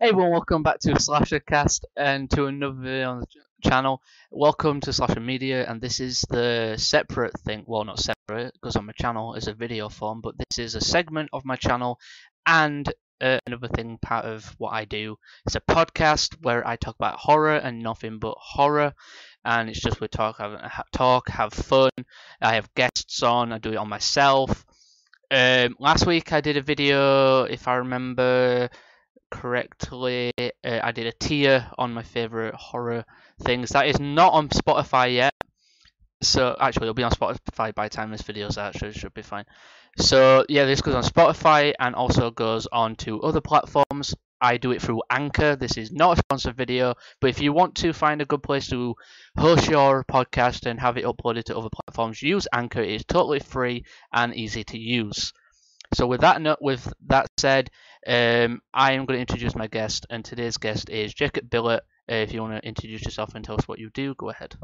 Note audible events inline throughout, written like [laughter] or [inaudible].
Hey everyone, welcome back to Slasher Cast and to another video on the ch- channel. Welcome to Slasher Media, and this is the separate thing. Well, not separate because on my channel is a video form, but this is a segment of my channel and uh, another thing part of what I do. It's a podcast where I talk about horror and nothing but horror, and it's just we talk, have, talk, have fun. I have guests on. I do it on myself. Um, last week I did a video, if I remember correctly, uh, I did a tier on my favorite horror things. That is not on Spotify yet. So actually, it'll be on Spotify by the time this video's out. So it should be fine. So yeah, this goes on Spotify and also goes on to other platforms. I do it through Anchor. This is not a sponsored video, but if you want to find a good place to host your podcast and have it uploaded to other platforms, use Anchor. It is totally free and easy to use. So with that note, with that said, um, I am going to introduce my guest, and today's guest is Jacob Billett. Uh, if you want to introduce yourself and tell us what you do, go ahead.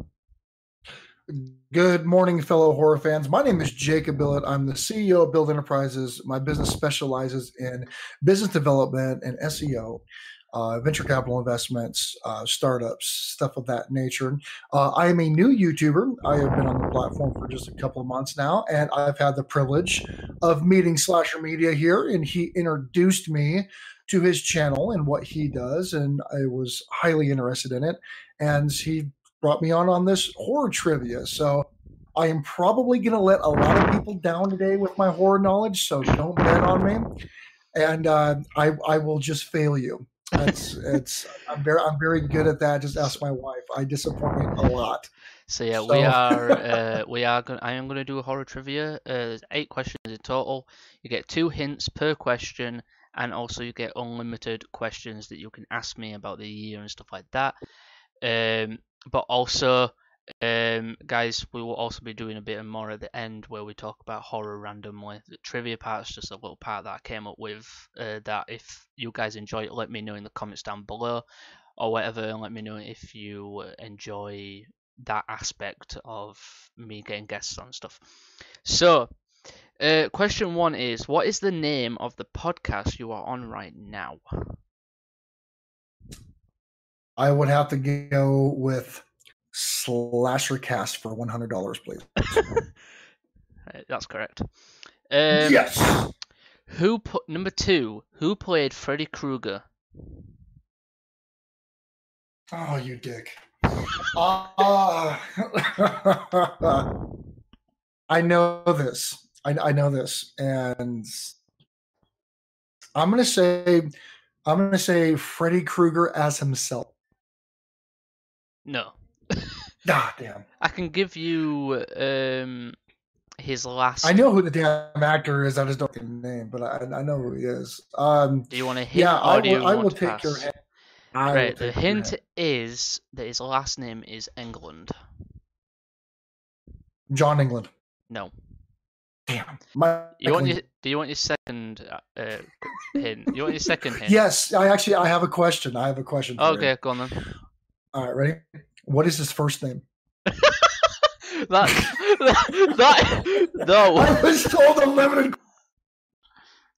Good morning, fellow horror fans. My name is Jacob Billett. I'm the CEO of Build Enterprises. My business specializes in business development and SEO, uh, venture capital investments, uh, startups, stuff of that nature. Uh, I am a new YouTuber. I have been on the platform for just a couple of months now, and I've had the privilege of meeting Slasher Media here, and he introduced me to his channel and what he does, and I was highly interested in it. And he brought me on on this horror trivia. So I am probably going to let a lot of people down today with my horror knowledge. So don't bet on me, and uh, I I will just fail you. It's [laughs] it's I'm very I'm very good at that. Just ask my wife. I disappoint a [laughs] lot. So yeah, So- we [laughs] are uh, we are going. I am going to do a horror trivia. Uh, there's eight questions in total. You get two hints per question, and also you get unlimited questions that you can ask me about the year and stuff like that. Um, but also, um, guys, we will also be doing a bit more at the end where we talk about horror randomly. The trivia part's just a little part that I came up with. Uh, that if you guys enjoy it, let me know in the comments down below, or whatever, and let me know if you enjoy that aspect of me getting guests on stuff. So, uh, question one is What is the name of the podcast you are on right now? I would have to go with Slasher Cast for one hundred dollars, please. [laughs] Uh, that's correct. Um, yes. Who put number two? Who played Freddy Krueger? Oh, you dick. Ah. [laughs] I know this. I, I know this, and I'm gonna say, I'm gonna say Freddy Krueger as himself. No, [laughs] Ah, damn. I can give you um his last. I know who the damn actor is. I just don't get the name, but I, I know who he is. Um, Do you want to hint yeah, I will, I will take your pass? hint. I Right, the hint is that his last name is Englund. John Englund. No. Damn. My, You want your, do you want your second uh, uh, hint? You want your second hint? Yes, I actually I have a question. I have a question. For you. Okay, go on then. All right, ready? What is his first name? [laughs] that, [laughs] that, [laughs] that, no, I was told a limited.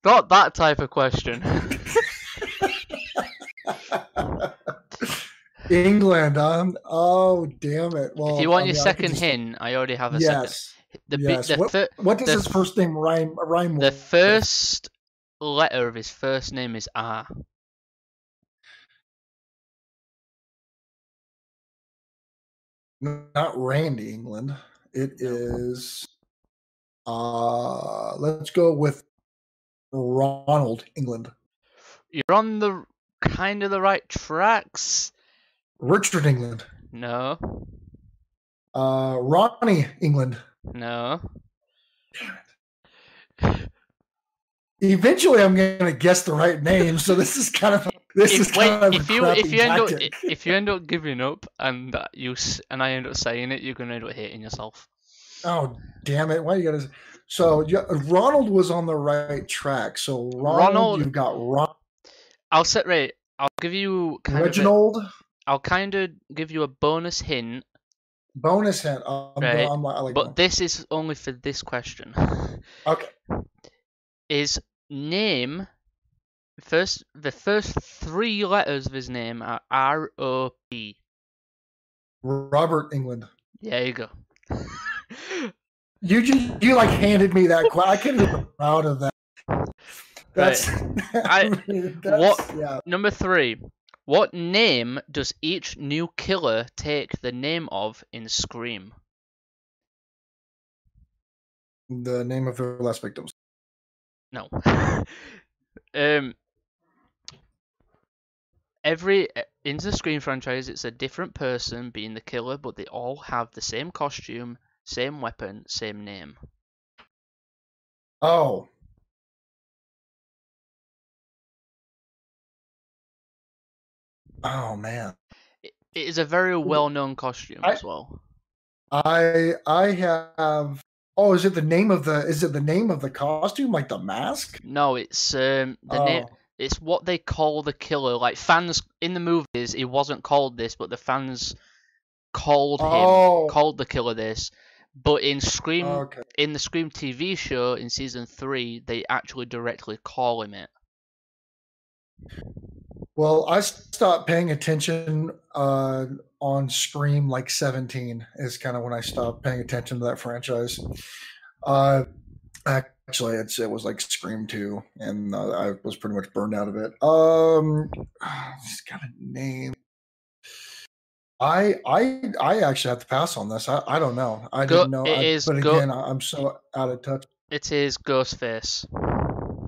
not that type of question. Englund. Um. Oh, damn it. Well, if you want I your mean, I second just- hint, I already have a second. yes. The, yes. the, what, fir- what does the his first name rhyme rhyme with the with? first letter of his first name is R. Not Randy Englund. It is. Uh, let's go with Ronald Englund. You're on the kind of the right tracks. Richard Englund. No, Uh, Ronnie Englund. no. [laughs] Eventually, I'm going to guess the right name. So this is kind of this is If, wait, kind of if a you if you end up tactic. if you end up giving up and you and I end up saying it, you're gonna end up hating yourself. Oh damn it! Why are you got to? So Ronald was on the right track. So Ronald, Ronald- you've got Ron, I'll set right. I'll give you kind of. A, Reginald. I'll kind of give you a bonus hint, Bonus hint. I'm, Right, go- I'm, I like but that. this is only for this question. Okay. Is name First, the first three letters of his name are R O P. Robert Englund. There you go. You just you like handed me that. I couldn't be [laughs] proud of that. That's, [laughs] I- mean, what- Yeah. Number three. What name does each new killer take the name of in Scream? The name of their last victims. No. um. Every in the Scream franchise, it's a different person being the killer, but they all have the same costume, same weapon, same name. Oh. Oh man. It is a very well-known costume I- as well. I I have Oh, is it the name of the is it the name of the costume like the mask? No, it's um the name. Oh. It's what they call the killer. Like fans in the movies, he wasn't called this, but the fans called him Oh. called the killer this. But in Scream, Okay. in the Scream TV show in season three, they actually directly call him it. Well, I stopped paying attention uh, on Scream like 17 is kind of when I stopped paying attention to that franchise. Uh, actually, it's, it was like Scream 2, and uh, I was pretty much burned out of it. Um, [sighs] it's got a name. I I I actually have to pass on this. I, I don't know. I Go- didn't know. it I, is but go- again, I'm so out of touch. It is Ghostface.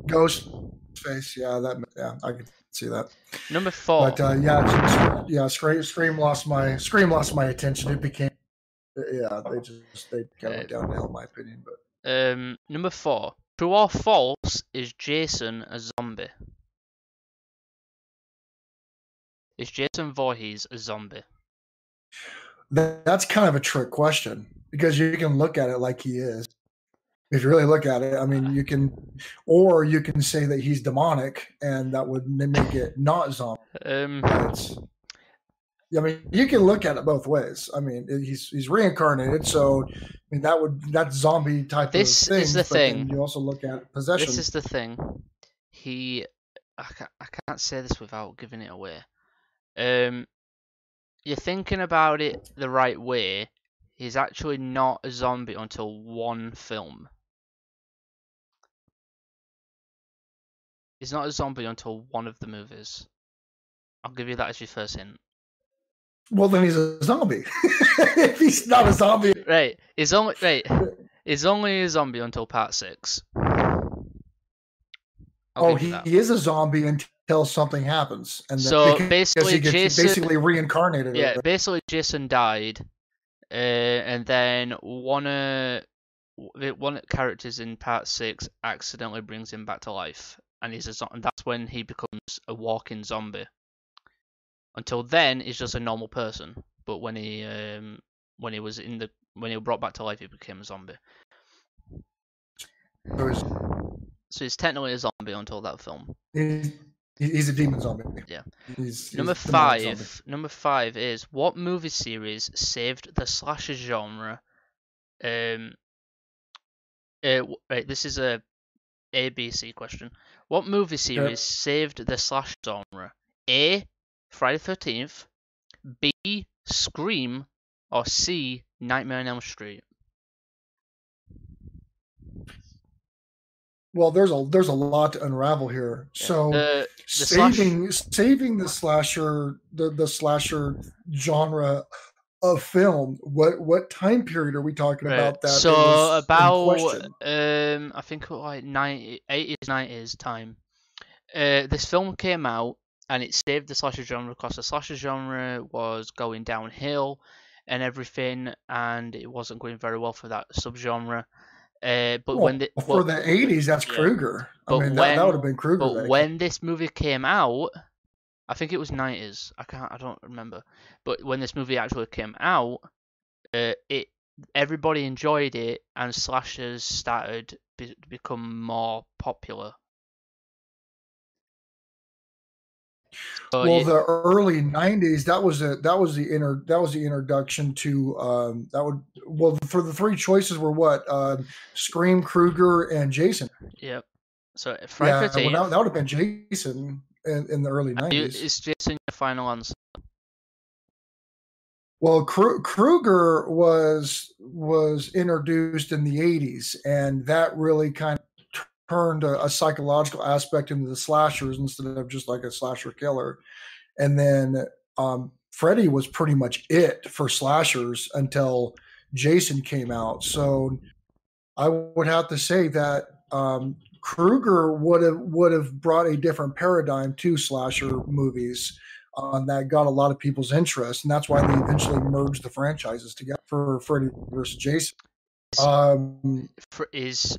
Ghost face, yeah, that yeah, I could see that. Number four. But uh, yeah, yeah, Scream, Scream lost my Scream lost my attention. It became yeah, they just they kind of went downhill in my opinion. But Um, number four. True or false is Jason a zombie? Is Jason Voorhees a zombie? that's kind of a trick question because you can look at it like he is. If you really look at it, I mean, you can, or you can say that he's demonic, and that would make it not zombie. Um, It's, I mean, you can look at it both ways. I mean, he's he's reincarnated, so I mean that would that's zombie type This of thing. is the thing. You also look at possession. this is the thing. He, I can't, I can't say this without giving it away. Um, you're thinking about it the right way. He's actually not a zombie until one film. He's not a zombie until one of the movies. I'll give you that as your first hint. Well, then he's a zombie. [laughs] if he's not a zombie, Right, he's only right. He's only a zombie until part six. I'll oh, he, he is a zombie until something happens, and So because basically, Jason. basically reincarnated. Yeah, right? basically Jason died, uh, and then one of the one of the characters in part six accidentally brings him back to life, and he's a and that's when he becomes a walking zombie. Until then, he's just a normal person, but when he um when he was in the when he was brought back to life, he became a zombie. So he's, So he's technically a zombie until that film. he's, he's a demon zombie. Yeah. He's, Number he's a demonic zombie. five. Number five is what movie series saved the slasher genre? Um. Uh, this is a A B C question. What movie uh, series saved the slash genre? A. Friday Thirteenth. B. Scream. Or C. Nightmare on Elm Street. Well, there's a there's a lot to unravel here. So The the slash- saving saving the slasher the the slasher genre of film. What what time period are we talking Right, about? That so about um, I think like 90, 80s, 90s time. Uh, this film came out and it saved the slasher genre because the slasher genre was going downhill and everything, and it wasn't going very well for that subgenre. Uh, but Well, when the, for the '80s, that's yeah. Krueger. I But mean, that, when- that would have been Krueger. but when this movie came out, I think it was nineties. I can't. I don't remember. But when this movie actually came out, uh, it everybody enjoyed it, and slashers started be, to become more popular. So well, it- the early '90s that was a that was the inter that was the introduction to um, that would well for the three choices were what uh, Scream, Krueger, and Jason. Yep. So Friday yeah, Thirteenth. well, that, that would have been Jason in, in the early nineties. is Jason your final answer? Well, Kru- Krueger was was introduced in the '80s, and that really kind of turned a, a psychological aspect into the slashers instead of just like a slasher killer. And then um, Freddy was pretty much it for slashers until Jason came out. So I would have to say that um, Krueger would have would have brought a different paradigm to slasher movies uh, that got a lot of people's interest, and that's why they eventually merged the franchises together for Freddy versus Jason. Um, Is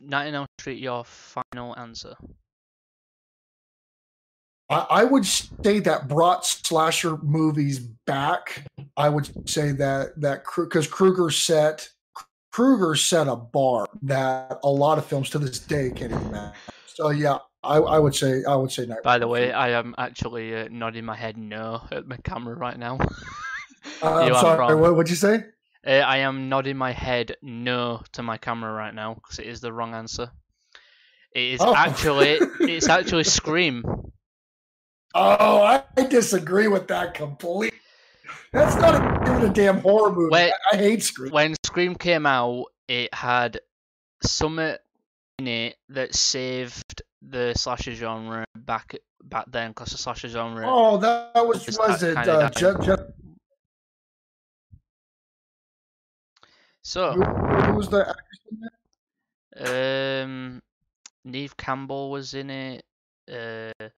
Nightmare on Elm Street your final answer? I, I would say that brought slasher movies back. I would say that that because Krueger set Krueger set a bar that a lot of films to this day can't even match. So yeah, I, I would say I would say Nightmare. By the way, I am actually uh, nodding my head no at my camera right now. [laughs] Uh, I'm sorry. What would you say? Uh, I am nodding my head no to my camera right now because it is the wrong answer. It is Oh. actually [laughs] it's actually Scream. Oh, I, I disagree with that completely. That's not even a damn horror movie. Wait. I, I hate Scream. When Scream came out, it had something in it that saved the slasher genre back back then because the slasher genre. Oh, that, that was was that it uh, dying? Jeff, Jeff, So, who, who was the actress in that? um, Neve Campbell was in it. Uh,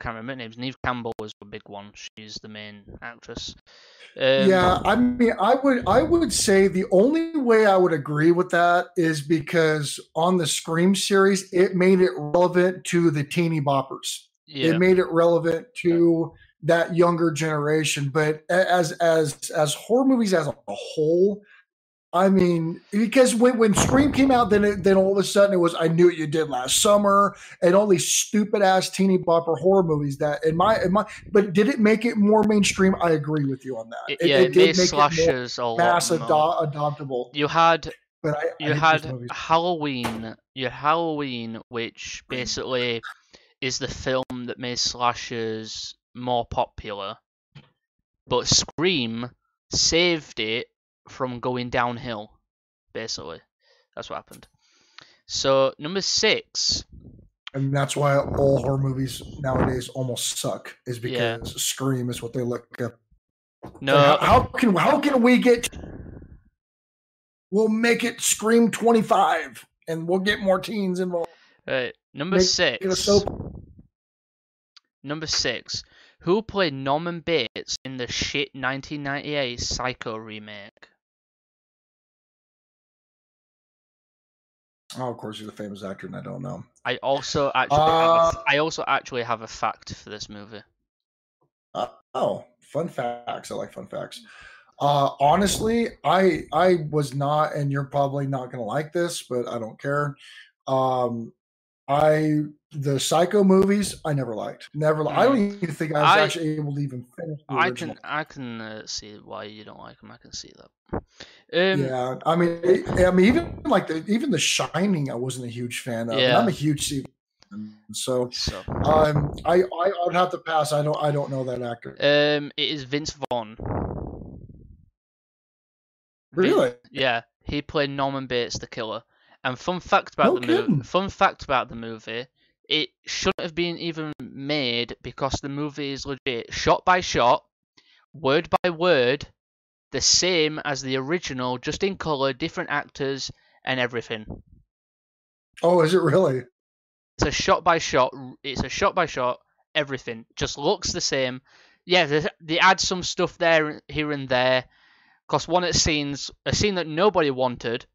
can't remember her names. Neve Campbell was the big one. She's the main actress. Um, yeah, I mean, I would I would say the only way I would agree with that is because on the Scream series, it made it relevant to the teeny boppers. yeah. It made it relevant to that younger generation. But as as as horror movies as a whole, I mean, because when when Scream came out, then it, then all of a sudden it was I knew what you did last summer, and all these stupid ass teeny bopper horror movies that in my in my. But did it make it more mainstream? I agree with you on that. It- yeah, it, did made make it more a lot mass ado- adoptable. You had But I, I you hate had. Halloween. You had Halloween, which basically is the film that made slashers more popular, but Scream saved it from going downhill. Basically, that's what happened. So number six, and that's why all horror movies nowadays almost suck. Is because Yeah. Scream is what they look up no, how, how can how can we get? We'll make it Scream twenty five, and we'll get more teens involved. right, number Make six. Number six. Who played Norman Bates in the shit 1998 Psycho remake? Oh, of course, he's a famous actor, and I don't know. I also actually have Uh, a, I also actually have a fact for this movie. Uh, oh, fun facts. I like fun facts. Uh, honestly, I I was not, and you're probably not gonna like this, but I don't care. Um, I the Psycho movies I never liked. Never. I don't even think I was I- actually able to even finish I can I can uh, see why you don't like them. I can see that. Um, yeah, I mean, it, I mean, even like the even the Shining, I wasn't a huge fan of. Yeah. I'm a huge fan, So, So, um, I, I would have to pass. I don't I don't know that actor. um, it is Vince Vaughn. Really? yeah, he played Norman Bates, the killer. And fun fact about No the movie. Fun fact about the movie. It shouldn't have been even made because the movie is legit, shot by shot, word by word, the same as the original, just in color, different actors and everything. Oh, is it really? It's a shot by shot. It's a shot by shot. Everything just looks the same. Yeah, they, they add some stuff there, here and there. Cause one of the scenes, a scene that nobody wanted.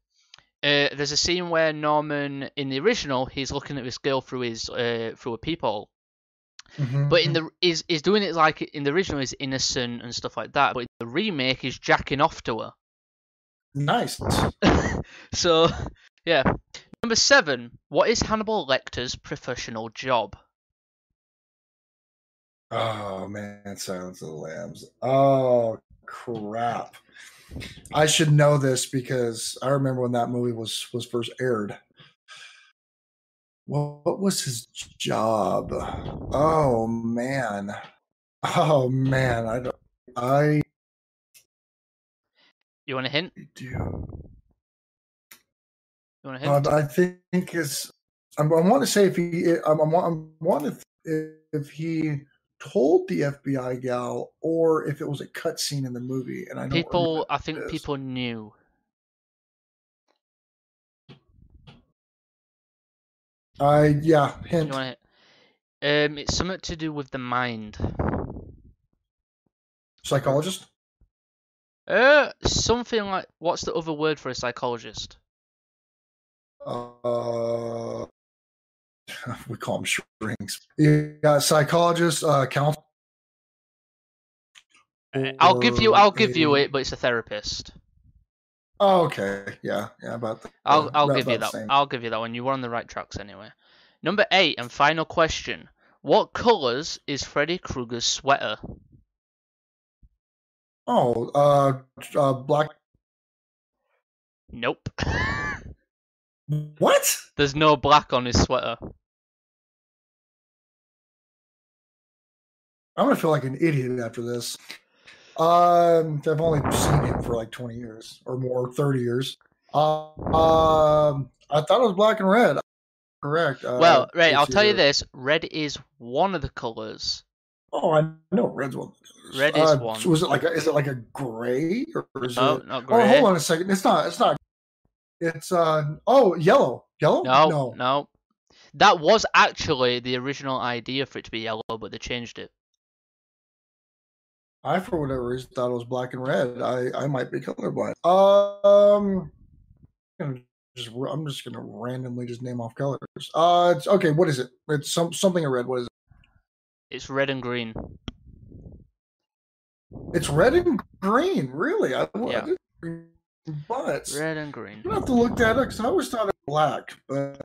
Uh, there's a scene where Norman, in the original, he's looking at this girl through his uh, through a peephole. Mhm, But in mhm. the is is doing it like in the original is innocent and stuff like that. But in the remake, is jacking off to her. nice. [laughs] so, yeah. Number seven. What is Hannibal Lecter's professional job? Oh man, Silence of the Lambs. Oh crap. I should know this because I remember when that movie was was first aired. What was his job? Oh man. Oh man. I don't. I You want a hint? do. You want a hint? Uh, I think it's. I'm, I want to say if he. I'm. I'm, I'm wanting if he told the FBI gal or if it was a cutscene in the movie, and I don't people, I think people knew. I yeah. You Hint. Um, it's something to do with the mind. Psychologist. Uh, something like what's the other word for a psychologist? Uh, [laughs] we call them shrinks. Yeah, psychologist, uh, counselor. I'll give you, I'll give you it, but it's a therapist. Oh, okay. Yeah, yeah. About that. I'll, I'll give you that. the same. I'll give you that one. You were on the right tracks anyway. Number eight and final question: What colors is Freddy Krueger's sweater? Oh, uh, uh, black. Nope. [laughs] What? There's no black on his sweater. I'm gonna feel like an idiot after this. Um, I've only seen him for like 20 years or more, 30 years. Uh, um, I thought it was black and red. Correct. Uh, well, right. I'll tell you this: red is one of the colors. Oh, I know red's one. Red is Uh, one. Was it like a, is it like a gray or is No, it? not Oh, grey. hold on a second. It's not. It's not. It's uh oh yellow. Yellow? No, no. no. That was actually the original idea for it to be yellow, but they changed it. I for whatever reason thought it was black and red. I I might be colorblind. Um, I'm just I'm just gonna randomly just name off colors. Uh, it's, okay. What is it? It's some something in red. What is it? It's red and green. It's red and green. Really? I, I Yeah. didn't- but Red and green. Gonna have to look that up because I always thought it was black, but.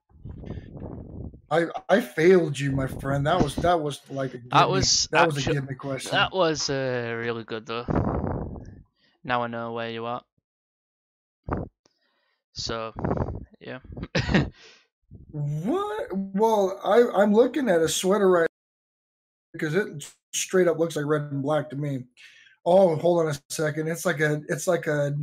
I, I failed you, my friend. That was that was like a That was that was a me question. That was uh, really good though. Now I know where you are. So, yeah. What? Well, I I'm looking at a sweater right because it straight up looks like red and black to me. Oh, hold on a second. It's like a it's like a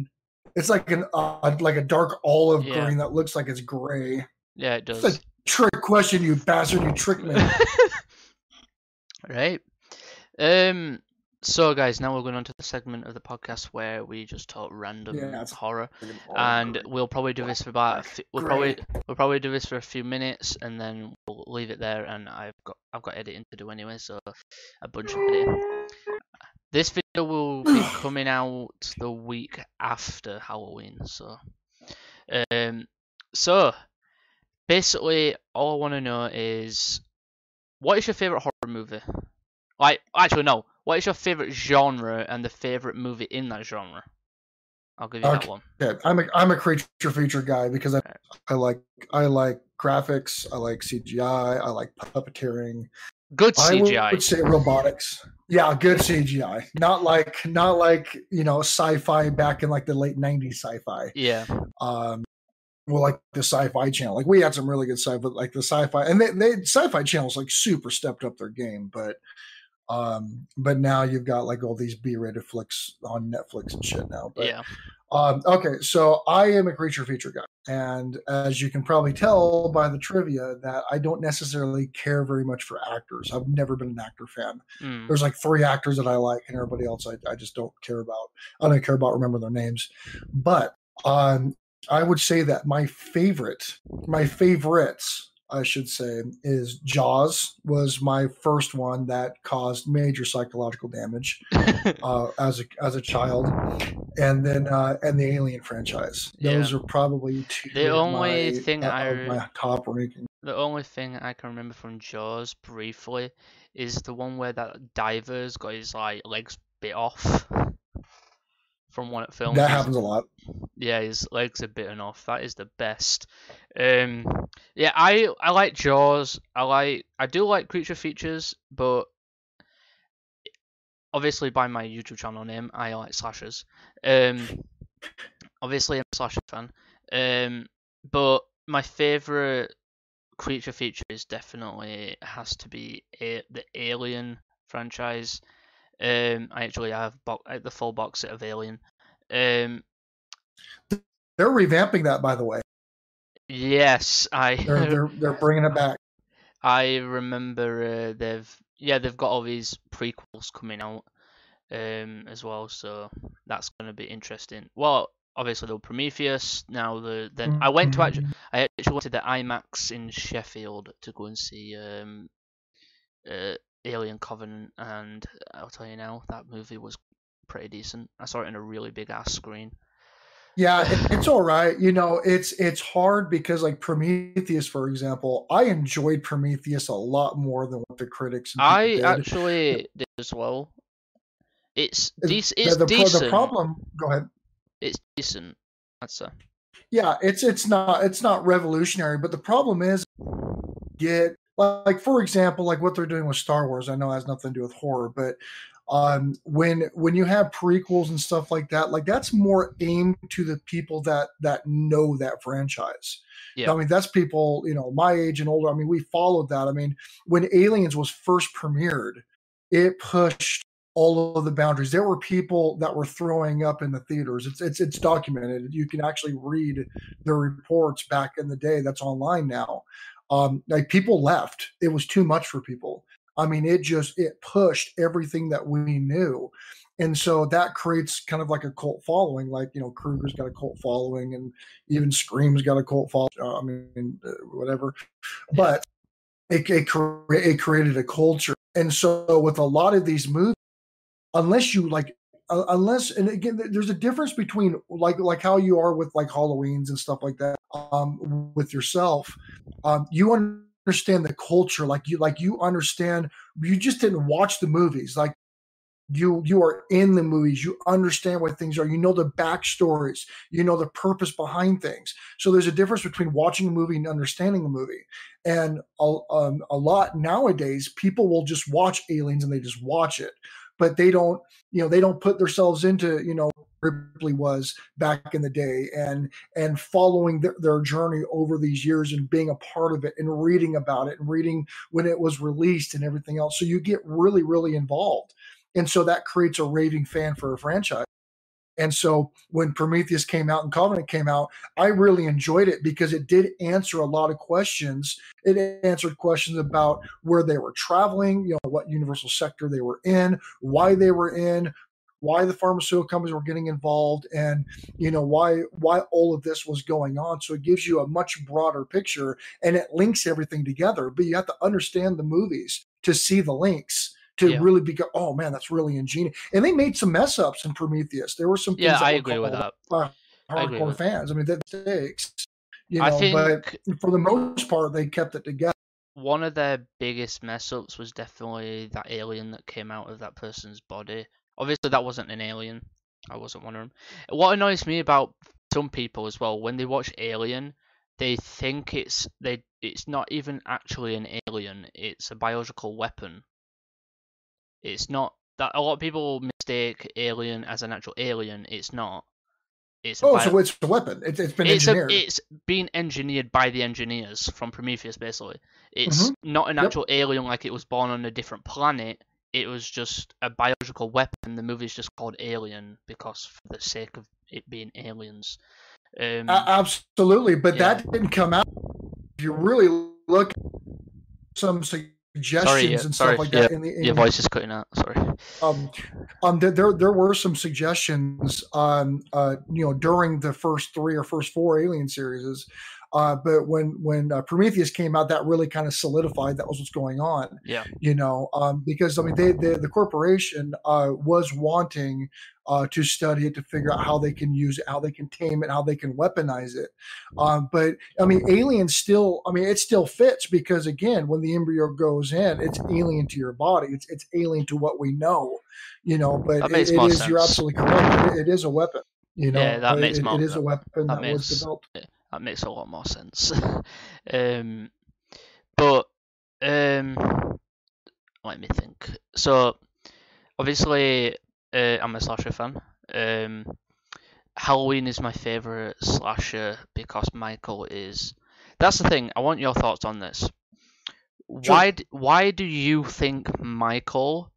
it's like an uh, like a dark olive Yeah. green that looks like it's gray. yeah, it does. It's a trick question, you bastard! You tricked me. [laughs] right. Um. So, guys, now we're going on to the segment of the podcast where we just talk random Yeah, horror, and we'll probably do this for about. a We'll probably we'll probably do this for a few minutes, and then we'll leave it there. And I've got I've got editing to do anyway, so a bunch of editing. This video will [sighs] be coming out the week after Halloween, so um, so basically, all I want to know is what is your favorite horror movie? Like, actually, no. What is your favorite genre and the favorite movie in that genre? I'll give you that one. Yeah, I'm a I'm a creature feature guy because I. I like I like graphics. I like CGI. I like puppeteering. Good CGI. I would say robotics. Yeah, good CGI. Not like not like you know sci-fi back in like the late '90s sci-fi. Yeah, Um, well, like the Sci-Fi Channel. Like we had some really good sci-fi, like the Sci-Fi, and they, they Sci-Fi Channel's like super stepped up their game. But um, but now you've got like all these B-rated flicks on Netflix and shit now. But yeah. Um, okay, so I am a creature feature guy, and as you can probably tell by the trivia, that I don't necessarily care very much for actors. I've never been an actor fan. Mm. There's like three actors that I like, and everybody else I, I just don't care about. I don't care about remembering their names. But um, I would say that my favorite, my favorites, I should say, is Jaws. Was my first one that caused major psychological damage [laughs] uh, as a as a child, and then uh, and the Alien franchise. Those are probably two. The of only my, thing uh, I my top ranking. the only thing I can remember from Jaws briefly is the one where that diver's got his like legs bit off from one of the films. That happens a lot. Yeah, his legs are bitten off. That is the best. Um, yeah, I I like Jaws. I like I do like creature features, but obviously by my YouTube channel name, I like slashers. Um, obviously I'm a slasher fan. Um, but my favorite creature feature is definitely has to be a, the Alien franchise. Um, I actually have bo- uh, the full box set of Alien. Um, They're revamping that, by the way. yes, I They're they're they're [laughs] bringing it back. I remember uh, they've yeah they've got all these prequels coming out um as well, so that's gonna be interesting. Well, obviously the Prometheus. Now the then I went to actually Mhm. I actually went to the IMAX in Sheffield to go and see um uh, Alien Covenant, and I'll tell you now that movie was pretty decent. I saw it in a really big ass screen. Yeah, it, [sighs] it's all right. You know, it's it's hard because like Prometheus, for example, I enjoyed Prometheus a lot more than what the critics. I did. actually did as well. It's The- dec- the, it's the, decent. the problem. Go ahead. It's decent. I'd say. Yeah, it's it's not it's not revolutionary, but the problem is get like for example, like what they're doing with Star Wars. I know it has nothing to do with horror, but um, when when you have prequels and stuff like that, like that's more aimed to the people that that know that franchise. Yeah. I mean, that's people you know my age and older. I mean, we followed that. I mean, when Aliens was first premiered, it pushed all of the boundaries. There were people that were throwing up in the theaters. It's it's it's documented. You can actually read the reports back in the day. That's online now. Um, like people left. It was too much for people. I mean, it just it pushed everything that we knew, and so that creates kind of like a cult following. Like you know, Krueger's got a cult following, and even Scream's got a cult following. I mean, uh, whatever. But it it, it created a culture, and so with a lot of these movies, unless you like uh, unless and again there's a difference between like like how you are with like halloweens and stuff like that um with yourself um you understand the culture like you like you understand you just didn't watch the movies like you you are in the movies you understand what things are you know the backstories you know the purpose behind things. So there's a difference between watching a movie and understanding a movie. And a, um, a lot nowadays people will just watch aliens and they just watch it but they don't you know they don't put themselves into you know ripley was back in the day and and following their, journey over these years and being a part of it and reading about it and reading when it was released and everything else. So you get really really involved. And so that creates a raving fan for a franchise and so when prometheus came out and covenant came out i really enjoyed it because it did answer a lot of questions. It answered questions about where they were traveling you know what universal sector they were in why they were in why the pharmaceutical companies were getting involved and you know why why all of this was going on. So it gives you a much broader picture and it links everything together but you have to understand the movies to see the links to Yeah. really be go, oh man that's really ingenious and they made some mess ups in prometheus there were some things Yeah, I were agree with that. by I agree hardcore fans i mean that mistakes you know I think but for the most part they kept it together one of their biggest mess ups was definitely that alien that came out of that person's body. Obviously, that wasn't an alien. I wasn't one of them. What annoys me about some people as well, when they watch Alien, they think it's they it's not even actually an alien. It's a biological weapon. It's not that a lot of people mistake alien as an actual alien. It's not. It's a oh bio- so it's a weapon it's, it's been it's, a, engineered it's been engineered by the engineers from Prometheus, basically. It's not an Yep. actual alien like it was born on a different planet. It was just a biological weapon. The movie's just called Alien because, for the sake of it being aliens. Um, A- absolutely, but Yeah. that didn't come out. If you really look, at some suggestions yeah, and sorry, stuff like that. In the, in your voice is cutting out. Sorry. um, um, there, there there were some suggestions, um, uh, you know, during the first three or first four Alien series. Uh, but when when uh, Prometheus came out, that really kind of solidified that was what's going on. Yeah. You know, um, because I mean, they, they the corporation uh, was wanting uh, to study it to figure out how they can use it, how they can tame it, how they can weaponize it. Um, but I mean, Alien still, I mean, it still fits because again, when the embryo goes in, it's alien to your body. It's it's alien to what we know. You know, but it, it is. You're absolutely correct. It, it is a weapon. You know, Yeah, that It- makes it- it is a weapon that that, was makes- developed. That makes a lot more sense. [laughs] um, but um, let me think. So, obviously, uh, I'm a slasher fan. Um, Halloween is my favorite slasher because Michael is That's the thing. I want your thoughts on this. Why why do you think Michael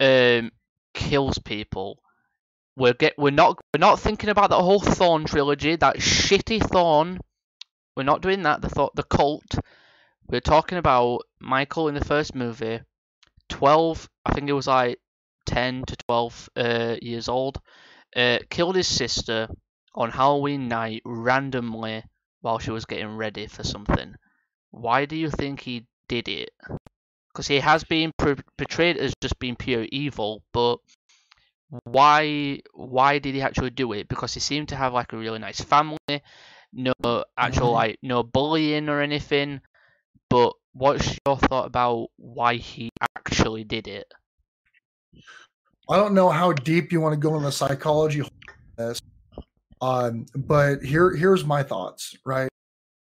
um, kills people? We're get we're not we're not thinking about the whole Thorn trilogy, that shitty Thorn. We're not doing that. The thought the cult. We're talking about Michael in the first movie. Twelve, I think it was like ten to twelve uh, years old. Uh, killed his sister on Halloween night randomly while she was getting ready for something. Why do you think he did it? Because he has been portrayed as just being pure evil, but why why did he actually do it? Because he seemed to have like a really nice family, no actual Mhm. like no bullying or anything. But what's your thought about why he actually did it? I don't know how deep you want to go in the psychology this, um, but here here's my thoughts. Right,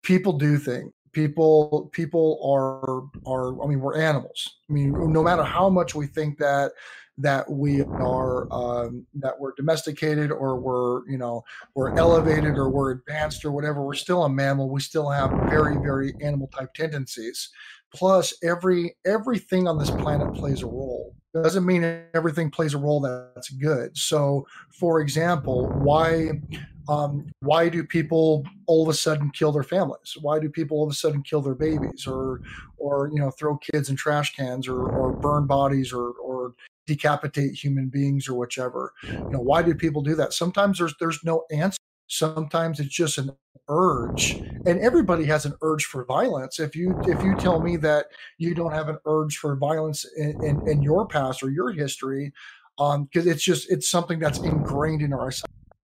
people do things. People people are are. I mean, we're animals. I mean, no matter how much we think that that we are um, that we're domesticated or we're you know we're elevated or we're advanced or whatever, we're still a mammal. We still have very very animal type tendencies. Plus, every everything on this planet plays a role doesn't mean everything plays a role that's good. So, for example, why um, why do people all of a sudden kill their families? Why do people all of a sudden kill their babies, or or you know throw kids in trash cans, or or burn bodies, or or decapitate human beings, or whichever? You know, why do people do that? Sometimes there's there's no answer. Sometimes it's just an urge, and everybody has an urge for violence. If you if you tell me that you don't have an urge for violence in, in, in your past or your history, um, because it's just it's something that's ingrained in our.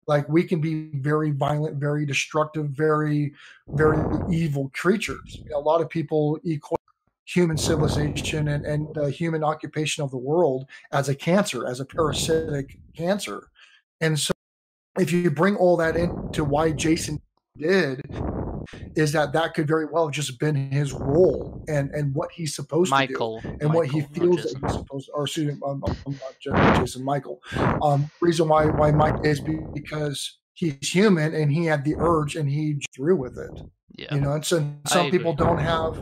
Like we can be very violent, very destructive, very very evil creatures. A lot of people equate human civilization and, and the human occupation of the world as a cancer, as a parasitic cancer. And so if you bring all that into why Jason did, is that that could very well have just been his role and and what he's supposed Michael to do and what he feels that he's supposed to, or excuse me, um, Jason Michael. Um, reason why why Mike is because he's human and he had the urge and he threw with it. Yeah. You know, and so I some people agree. don't have,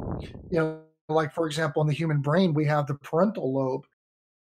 you know, like for example, in the human brain, we have the parental lobe,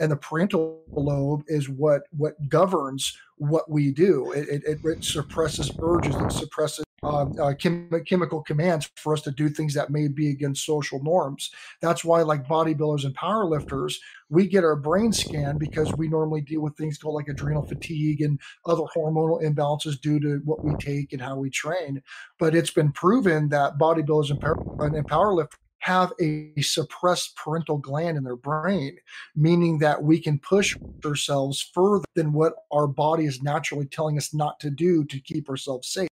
and the parental lobe is what what governs what we do. It, it- it suppresses urges, it suppresses um, uh, chem- chemical commands for us to do things that may be against social norms. That's why, like bodybuilders and powerlifters, we get our brain scanned because we normally deal with things called like adrenal fatigue and other hormonal imbalances due to what we take and how we train. But it's been proven that bodybuilders and, power- and powerlifters have a suppressed parental gland in their brain, meaning that we can push ourselves further than what our body is naturally telling us not to do to keep ourselves safe.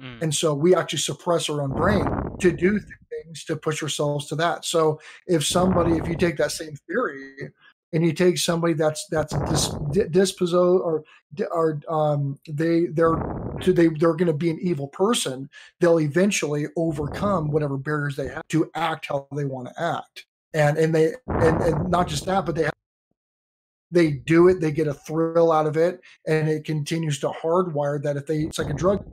Mm. And so we actually suppress our own brain to do things to push ourselves to that. So if somebody, if you take that same theory and you take somebody that's that's dis, di- disposo or or um, they they're they they're going to be an evil person, they'll eventually overcome whatever barriers they have to act how they want to act. And and they and, and not just that, but they have, they do it, they get a thrill out of it, and it continues to hardwire that if they it's like a drug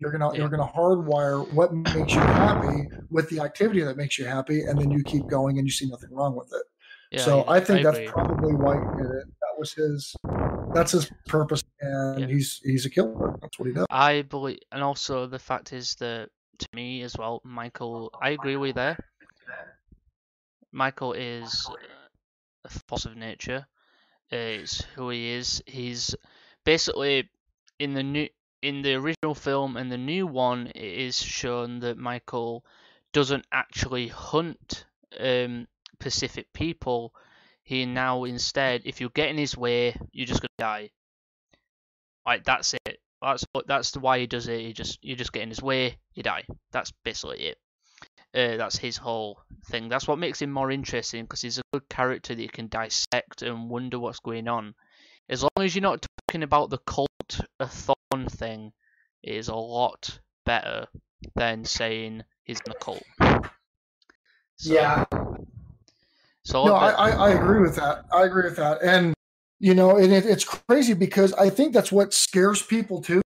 you're gonna Yeah. you're gonna hardwire what makes you happy with the activity that makes you happy, and then you keep going and you see nothing wrong with it. Yeah, so yeah, I think that's agree. probably why he did it. That was his that's his purpose, and Yeah. he's he's a killer. That's what he does. I believe, and also the fact is that to me as well, Michael, I agree with you there. Michael is a force of nature. It's who he is. He's basically in the new in the original film and the new one. It is shown that Michael doesn't actually hunt um, Pacific people. He now instead, if you get in his way, you're just gonna die. Like that's it. That's. That's the why he does it. He just you just get in his way, you die. That's basically it. Uh, that's his whole thing. That's what makes him more interesting because he's a good character that you can dissect and wonder what's going on. As long as you're not talking about the cult a thorn thing, is a lot better than saying he's in a cult. So, So No, I, I, I agree with that. I agree with that. And you know, and it, it's crazy because I think that's what scares people too.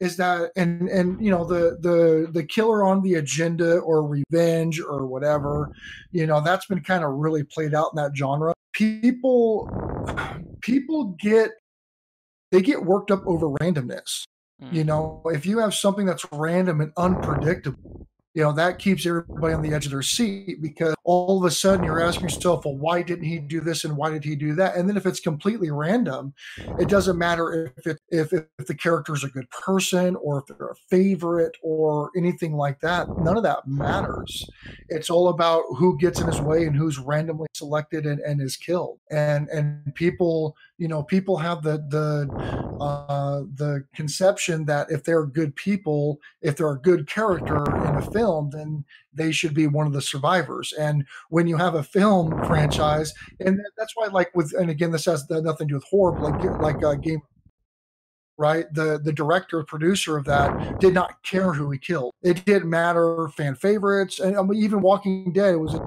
is that and and you know the the the killer on the agenda or revenge or whatever you know that's been kind of really played out in that genre people people get they get worked up over randomness mm. you know if you have something that's random and unpredictable you know that keeps everybody on the edge of their seat because all of a sudden you're asking yourself well why didn't he do this and why did he do that and then if it's completely random it doesn't matter if it if, if the character is a good person or if they're a favorite or anything like that none of that matters. It's all about who gets in his way and who's randomly selected and, and is killed. And and people you know people have the the uh, the conception that if they're good people if they're a good character in a film then they should be one of the survivors. And when you have a film franchise and that's why like with and again this has nothing to do with horror like like uh, game right the the director producer of that did not care who he killed it didn't matter fan favorites and I mean, even walking dead it was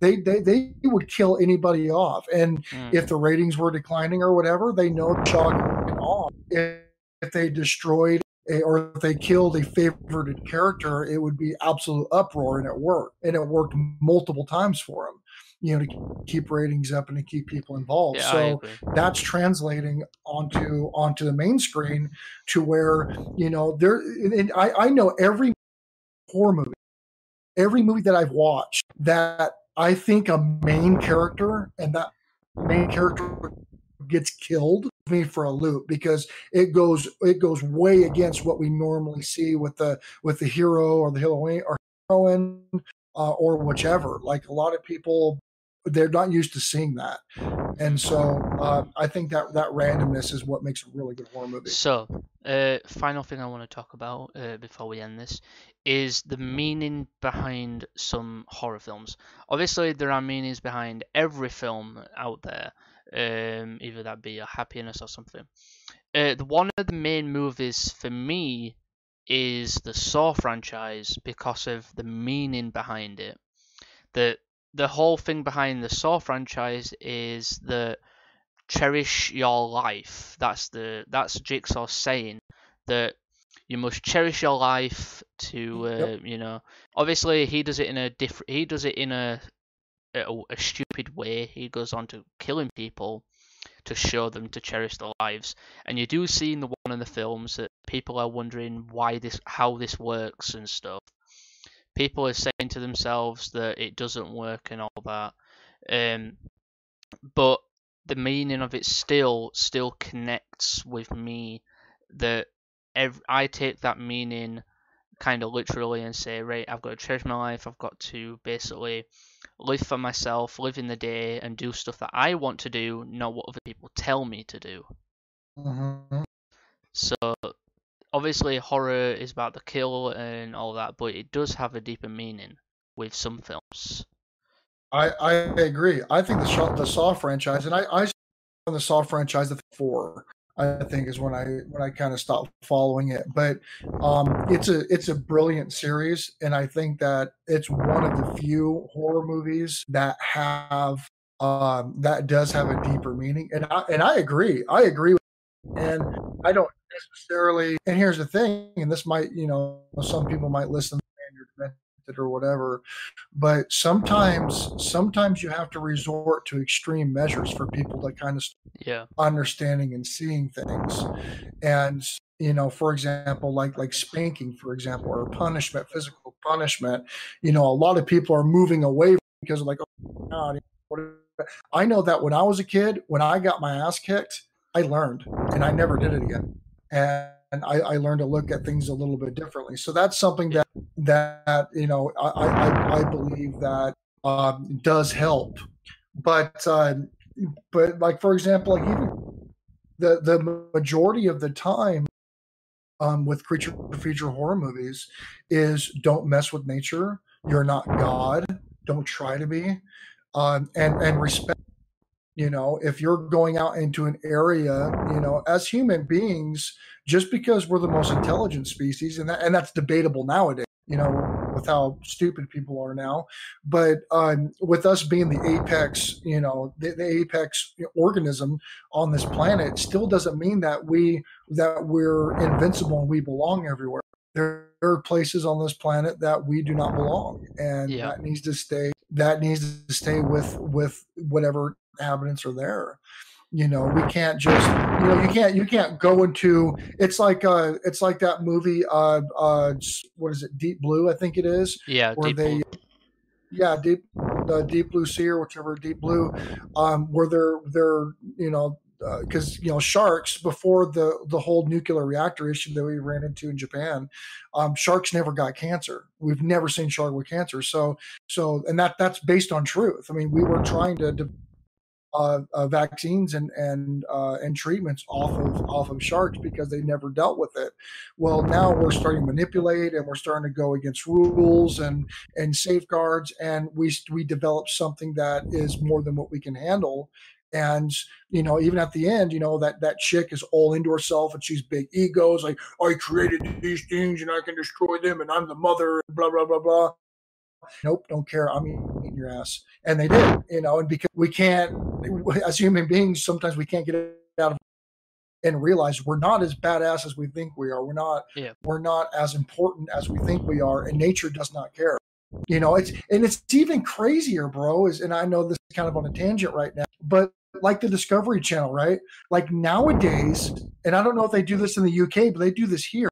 they, they they would kill anybody off. And mm. if the ratings were declining or whatever, they know chalk off. If, if they destroyed a, or if they killed a favorited character, it would be absolute uproar, and it worked. And it worked multiple times for them. You know, to keep ratings up and to keep people involved. Yeah, so that's translating onto onto the main screen to where you know there. And I, I know every horror movie, every movie that I've watched that I think a main character and that main character gets killed me for a loop because it goes it goes way against what we normally see with the with the hero or the heroine or heroine uh, or whichever. Like a lot of people, they're not used to seeing that, and so uh, I think that that randomness is what makes a really good horror movie. So, uh, final thing I want to talk about uh, before we end this is the meaning behind some horror films. Obviously, there are meanings behind every film out there, um, either that be a happiness or something. Uh, one of the main movies for me is the Saw franchise because of the meaning behind it. The the whole thing behind the Saw franchise is that cherish your life. That's the that's Jigsaw saying that you must cherish your life to uh, yep. you know obviously he does it in a different he does it in a, a, a stupid way he goes on to killing people to show them to cherish their lives and you do see in the one of the films that people are wondering why this how this works and stuff people are saying to themselves that it doesn't work and all that um, but the meaning of it still still connects with me that every, I take that meaning kind of literally and say, right, I've got to cherish my life. I've got to basically live for myself, live in the day, and do stuff that I want to do, not what other people tell me to do. Mm-hmm. So, obviously, horror is about the kill and all that, but it does have a deeper meaning with some films. I, I agree. I think the the Saw franchise, and I I on the Saw franchise the four. I think is when I when I kind of stopped following it. But um, it's a it's a brilliant series, and I think that it's one of the few horror movies that have um, that does have a deeper meaning. And I and I agree. I agree. With, and I don't necessarily. And here's the thing, and this might you know some people might listen or whatever. But sometimes, sometimes you have to resort to extreme measures for people to kind of yeah understanding and seeing things. And you know, for example, like like spanking, for example, or punishment, physical punishment. You know, a lot of people are moving away because of like, oh God, I know that when I was a kid, when I got my ass kicked, I learned and I never did it again. And and I, I, learned to look at things a little bit differently. So that's something that that you know I I, I believe that um, does help. But uh, but like for example, like even the the majority of the time um, with creature feature horror movies is don't mess with nature. You're not God. Don't try to be. Um, and and respect you know if you're going out into an area you know as human beings just because we're the most intelligent species and that, and that's debatable nowadays you know with how stupid people are now. But um, with us being the apex, you know, the, the apex organism on this planet, still doesn't mean that we that we're invincible and we belong everywhere. There are places on this planet that we do not belong, and Yeah. that needs to stay. That needs to stay with with whatever inhabitants are there you know we can't just you know you can't you can't go into it's like uh it's like that movie uh uh what is it deep blue i think it is Yeah, where deep they blue. yeah deep the deep blue sea or whichever deep blue um where they're they're you know because you know sharks before the the whole nuclear reactor issue that we ran into in Japan, um, sharks never got cancer. We've never seen shark with cancer. So so and that that's based on truth. I mean, we were trying to. de- uh, uh, vaccines and and uh, and treatments off of off of sharks because they never dealt with it. Well, now we're starting to manipulate and we're starting to go against rules and and safeguards, and we we develop something that is more than what we can handle. And you know, even at the end, you know that that chick is all into herself and she's big egos, like I created these things and I can destroy them, and I'm the mother, and blah blah blah blah nope, don't care. I'm eating your ass. And they did, you know, and because we can't, as human beings, sometimes we can't get out of and realize we're not as badass as we think we are. We're not, Yeah. we're not as important as we think we are. And nature does not care. You know, it's, and it's even crazier, bro, is, and I know this is kind of on a tangent right now, but like the Discovery Channel, right? Like nowadays, and I don't know if they do this in the UK, but they do this here,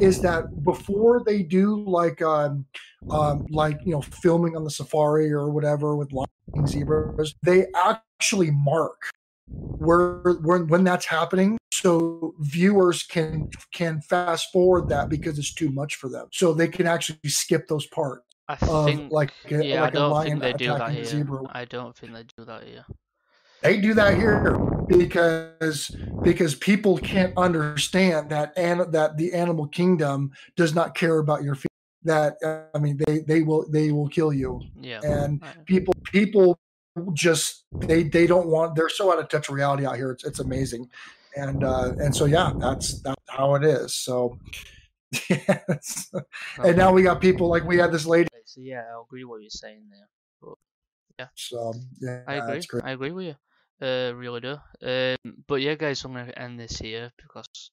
is that before they do like, um, um, like you know filming on the safari or whatever with lion zebras they actually mark where when when that's happening so viewers can can fast forward that because it's too much for them so they can actually skip those parts I of think. like a, yeah, like I a don't think they do that here. zebra I don't think they do that here. They do that here because because people can't understand that and that the animal kingdom does not care about your feelings that uh, i mean they they will they will kill you Yeah. and people people just they they don't want they're so out of touch with reality out here it's, it's amazing and uh and so yeah that's that's how it is so [laughs] yes. and now we got people like we had this lady So yeah, I agree what you're saying there. so yeah I agree. I agree with you. Uh, really do. Um, but yeah, guys, I'm gonna end this here because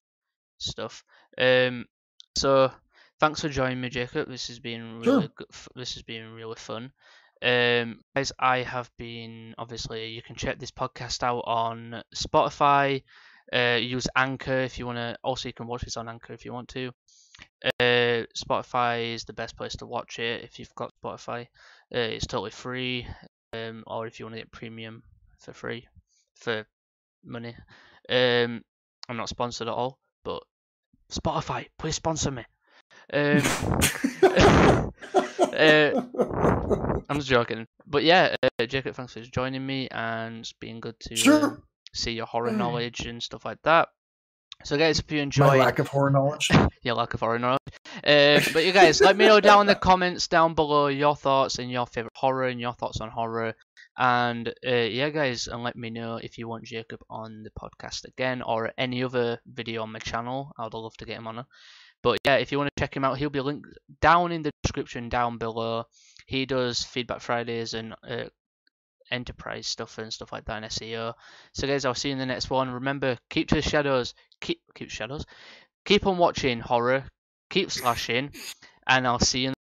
stuff. Um, so thanks for joining me, Jacob. This has been Sure. really good. This has been really fun. Um, guys, I have been obviously. You can check this podcast out on Spotify. Uh, use Anchor if you want to. Also, you can watch this on Anchor if you want to. Uh, Spotify is the best place to watch it if you've got Spotify. Uh, it's totally free. Um, or if you want to get premium for free, for money. Um, I'm not sponsored at all, but Spotify, please sponsor me. Um, [laughs] Uh, I'm just joking, but yeah, uh, Jacob, thanks for joining me and it's been good to Sure. um, see your horror knowledge and stuff like that. So, guys, if you enjoy my lack of horror knowledge [laughs] your lack of horror knowledge, uh, but you guys, let me know down in the [laughs] comments down below your thoughts and your favorite horror and your thoughts on horror. And uh, yeah, guys, and let me know if you want Jacob on the podcast again or any other video on my channel. I'd love to get him on. But yeah, if you want to check him out, he'll be linked down in the description down below. He does Feedback Fridays and uh, enterprise stuff and stuff like that in SEO. So guys, I'll see you in the next one. Remember, keep to the shadows. Keep keep shadows. Keep on watching horror. Keep slashing, and I'll see you. In